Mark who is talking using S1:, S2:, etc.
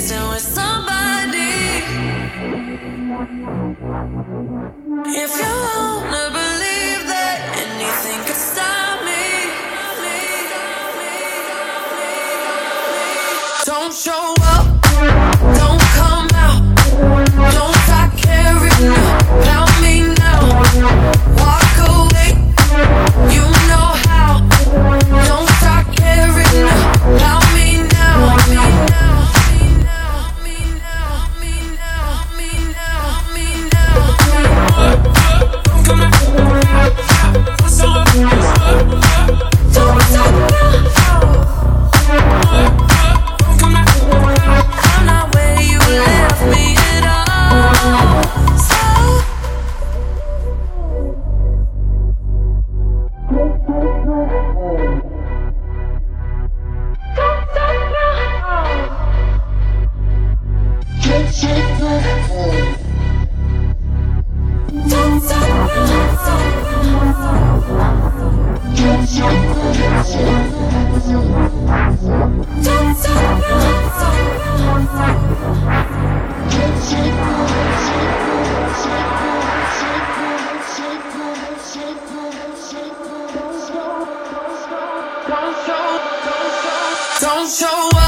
S1: dancing with somebody. If you wanna believe that anything could stop me, don't show up. Don't don't show up.